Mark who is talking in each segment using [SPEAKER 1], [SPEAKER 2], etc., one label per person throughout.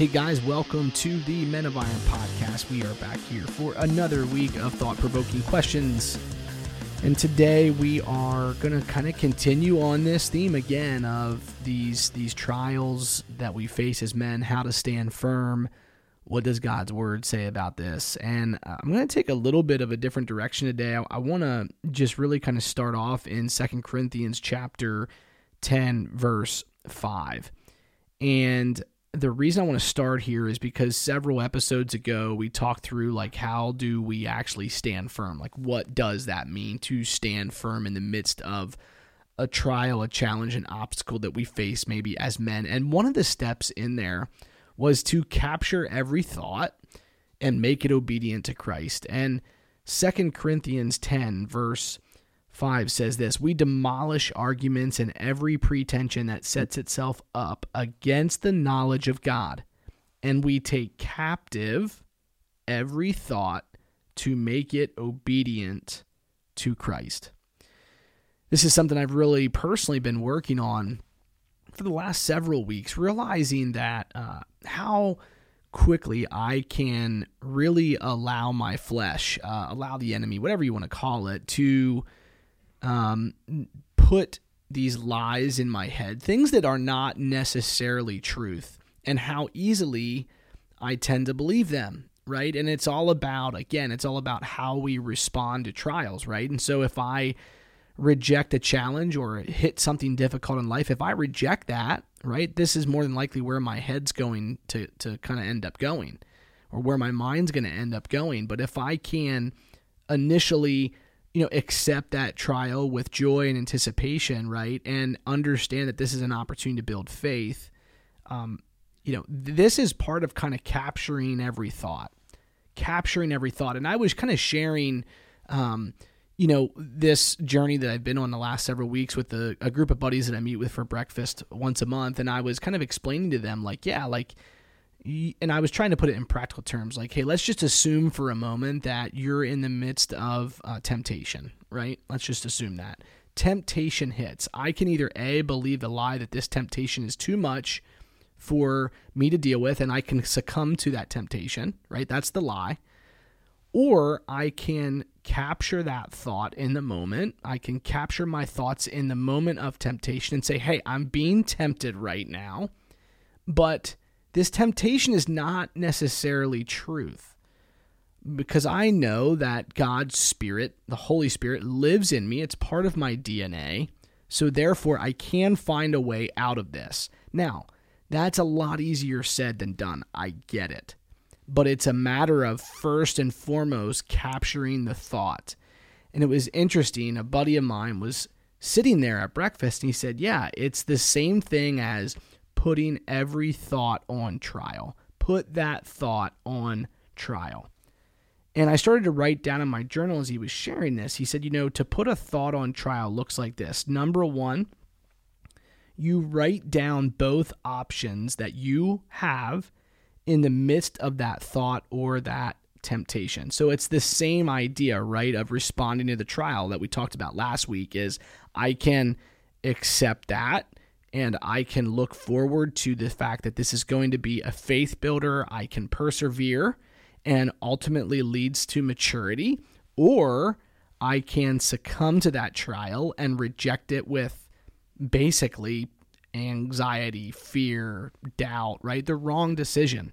[SPEAKER 1] Hey guys, welcome to the Men of Iron podcast. We are back here for another week of thought provoking questions. And today we are going to kind of continue on this theme again of these these trials that we face as men, how to stand firm. What does God's word say about this? And uh, I'm going to take a little bit of a different direction today. I, I want to just really kind of start off in Second Corinthians chapter 10 verse 5. And the reason I want to start here is because several episodes ago we talked through like how do we actually stand firm? Like what does that mean to stand firm in the midst of a trial, a challenge, an obstacle that we face maybe as men? And one of the steps in there was to capture every thought and make it obedient to Christ. And Second Corinthians 10 verse 5 says this We demolish arguments and every pretension that sets itself up against the knowledge of God, and we take captive every thought to make it obedient to Christ. This is something I've really personally been working on for the last several weeks, realizing that uh, how quickly I can really allow my flesh, uh, allow the enemy, whatever you want to call it, to um, put these lies in my head, things that are not necessarily truth, and how easily I tend to believe them, right? And it's all about, again, it's all about how we respond to trials, right? And so if I reject a challenge or hit something difficult in life, if I reject that, right, this is more than likely where my head's going to, to kind of end up going or where my mind's going to end up going. But if I can initially you know, accept that trial with joy and anticipation, right? And understand that this is an opportunity to build faith. Um, you know, this is part of kind of capturing every thought, capturing every thought. And I was kind of sharing, um, you know, this journey that I've been on the last several weeks with a, a group of buddies that I meet with for breakfast once a month. And I was kind of explaining to them, like, yeah, like, and I was trying to put it in practical terms like, hey, let's just assume for a moment that you're in the midst of uh, temptation, right? Let's just assume that. Temptation hits. I can either A, believe the lie that this temptation is too much for me to deal with and I can succumb to that temptation, right? That's the lie. Or I can capture that thought in the moment. I can capture my thoughts in the moment of temptation and say, hey, I'm being tempted right now, but this temptation is not necessarily truth because I know that God's Spirit, the Holy Spirit, lives in me. It's part of my DNA. So therefore, I can find a way out of this. Now, that's a lot easier said than done. I get it. But it's a matter of first and foremost capturing the thought. And it was interesting. A buddy of mine was sitting there at breakfast and he said, Yeah, it's the same thing as putting every thought on trial. Put that thought on trial. And I started to write down in my journal as he was sharing this. He said, you know, to put a thought on trial looks like this. Number one, you write down both options that you have in the midst of that thought or that temptation. So it's the same idea, right, of responding to the trial that we talked about last week is I can accept that and I can look forward to the fact that this is going to be a faith builder. I can persevere and ultimately leads to maturity, or I can succumb to that trial and reject it with basically anxiety, fear, doubt, right? The wrong decision.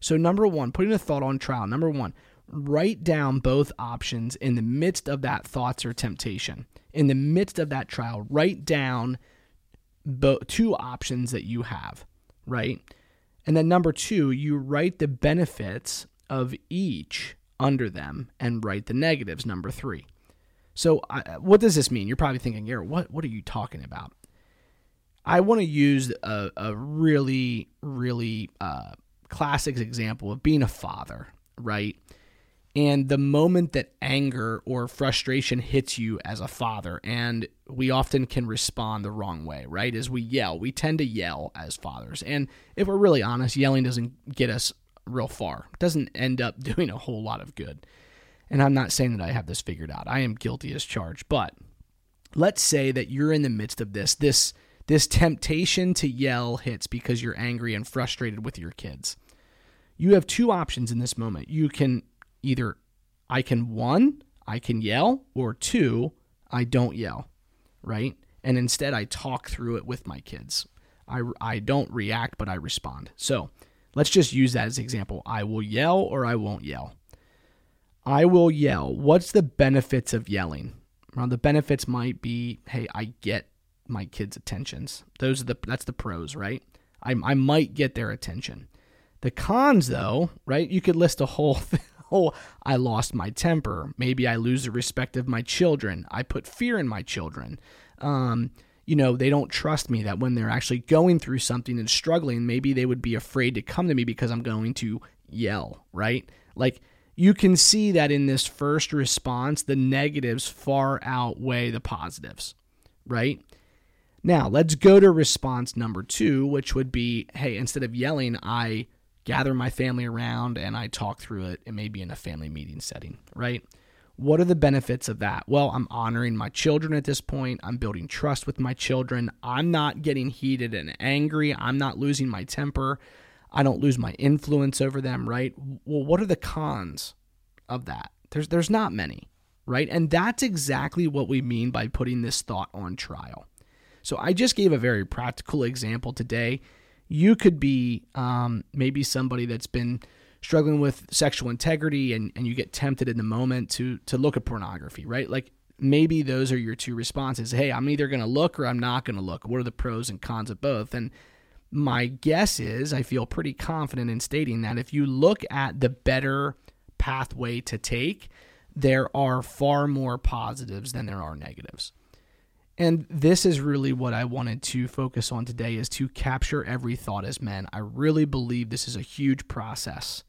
[SPEAKER 1] So, number one, putting a thought on trial. Number one, write down both options in the midst of that thoughts or temptation. In the midst of that trial, write down bo- two options that you have, right? And then number two, you write the benefits of each under them and write the negatives, number three. So, I, what does this mean? You're probably thinking, Garrett, what, what are you talking about? I want to use a, a really, really uh, classic example of being a father, right? And the moment that anger or frustration hits you as a father, and we often can respond the wrong way, right? As we yell, we tend to yell as fathers. And if we're really honest, yelling doesn't get us real far, it doesn't end up doing a whole lot of good. And I'm not saying that I have this figured out. I am guilty as charged. But let's say that you're in the midst of this, this this temptation to yell hits because you're angry and frustrated with your kids. you have two options in this moment. You can either, I can one, I can yell, or two, I don't yell, right? And instead, I talk through it with my kids. I, I don't react, but I respond. So let's just use that as an example. I will yell or I won't yell. I will yell. What's the benefits of yelling? Well, the benefits might be, hey, I get my kids' attentions. Those are the that's the pros, right? I, I might get their attention. The cons, though, right? You could list a whole whole. I lost my temper. Maybe I lose the respect of my children. I put fear in my children. Um, you know, they don't trust me that when they're actually going through something and struggling, maybe they would be afraid to come to me because I'm going to yell, right? Like you can see that in this first response, the negatives far outweigh the positives, right? Now, let's go to response number two, which would be hey, instead of yelling, I gather my family around and I talk through it. It may be in a family meeting setting, right? What are the benefits of that? Well, I'm honoring my children at this point. I'm building trust with my children. I'm not getting heated and angry. I'm not losing my temper. I don't lose my influence over them, right? Well, what are the cons of that? There's there's not many, right? And that's exactly what we mean by putting this thought on trial. So I just gave a very practical example today. You could be um, maybe somebody that's been struggling with sexual integrity and, and you get tempted in the moment to to look at pornography, right? Like maybe those are your two responses. Hey, I'm either going to look or I'm not going to look. What are the pros and cons of both? And my guess is I feel pretty confident in stating that if you look at the better pathway to take, there are far more positives than there are negatives. And this is really what I wanted to focus on today is to capture every thought as men. I really believe this is a huge process.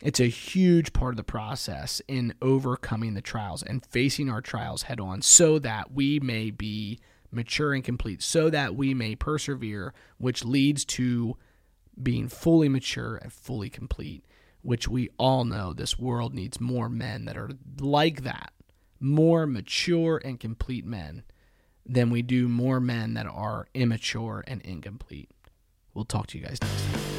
[SPEAKER 1] It's a huge part of the process in overcoming the trials and facing our trials head on so that we may be mature and complete, so that we may persevere, which leads to being fully mature and fully complete, which we all know this world needs more men that are like that, more mature and complete men than we do more men that are immature and incomplete. We'll talk to you guys next time.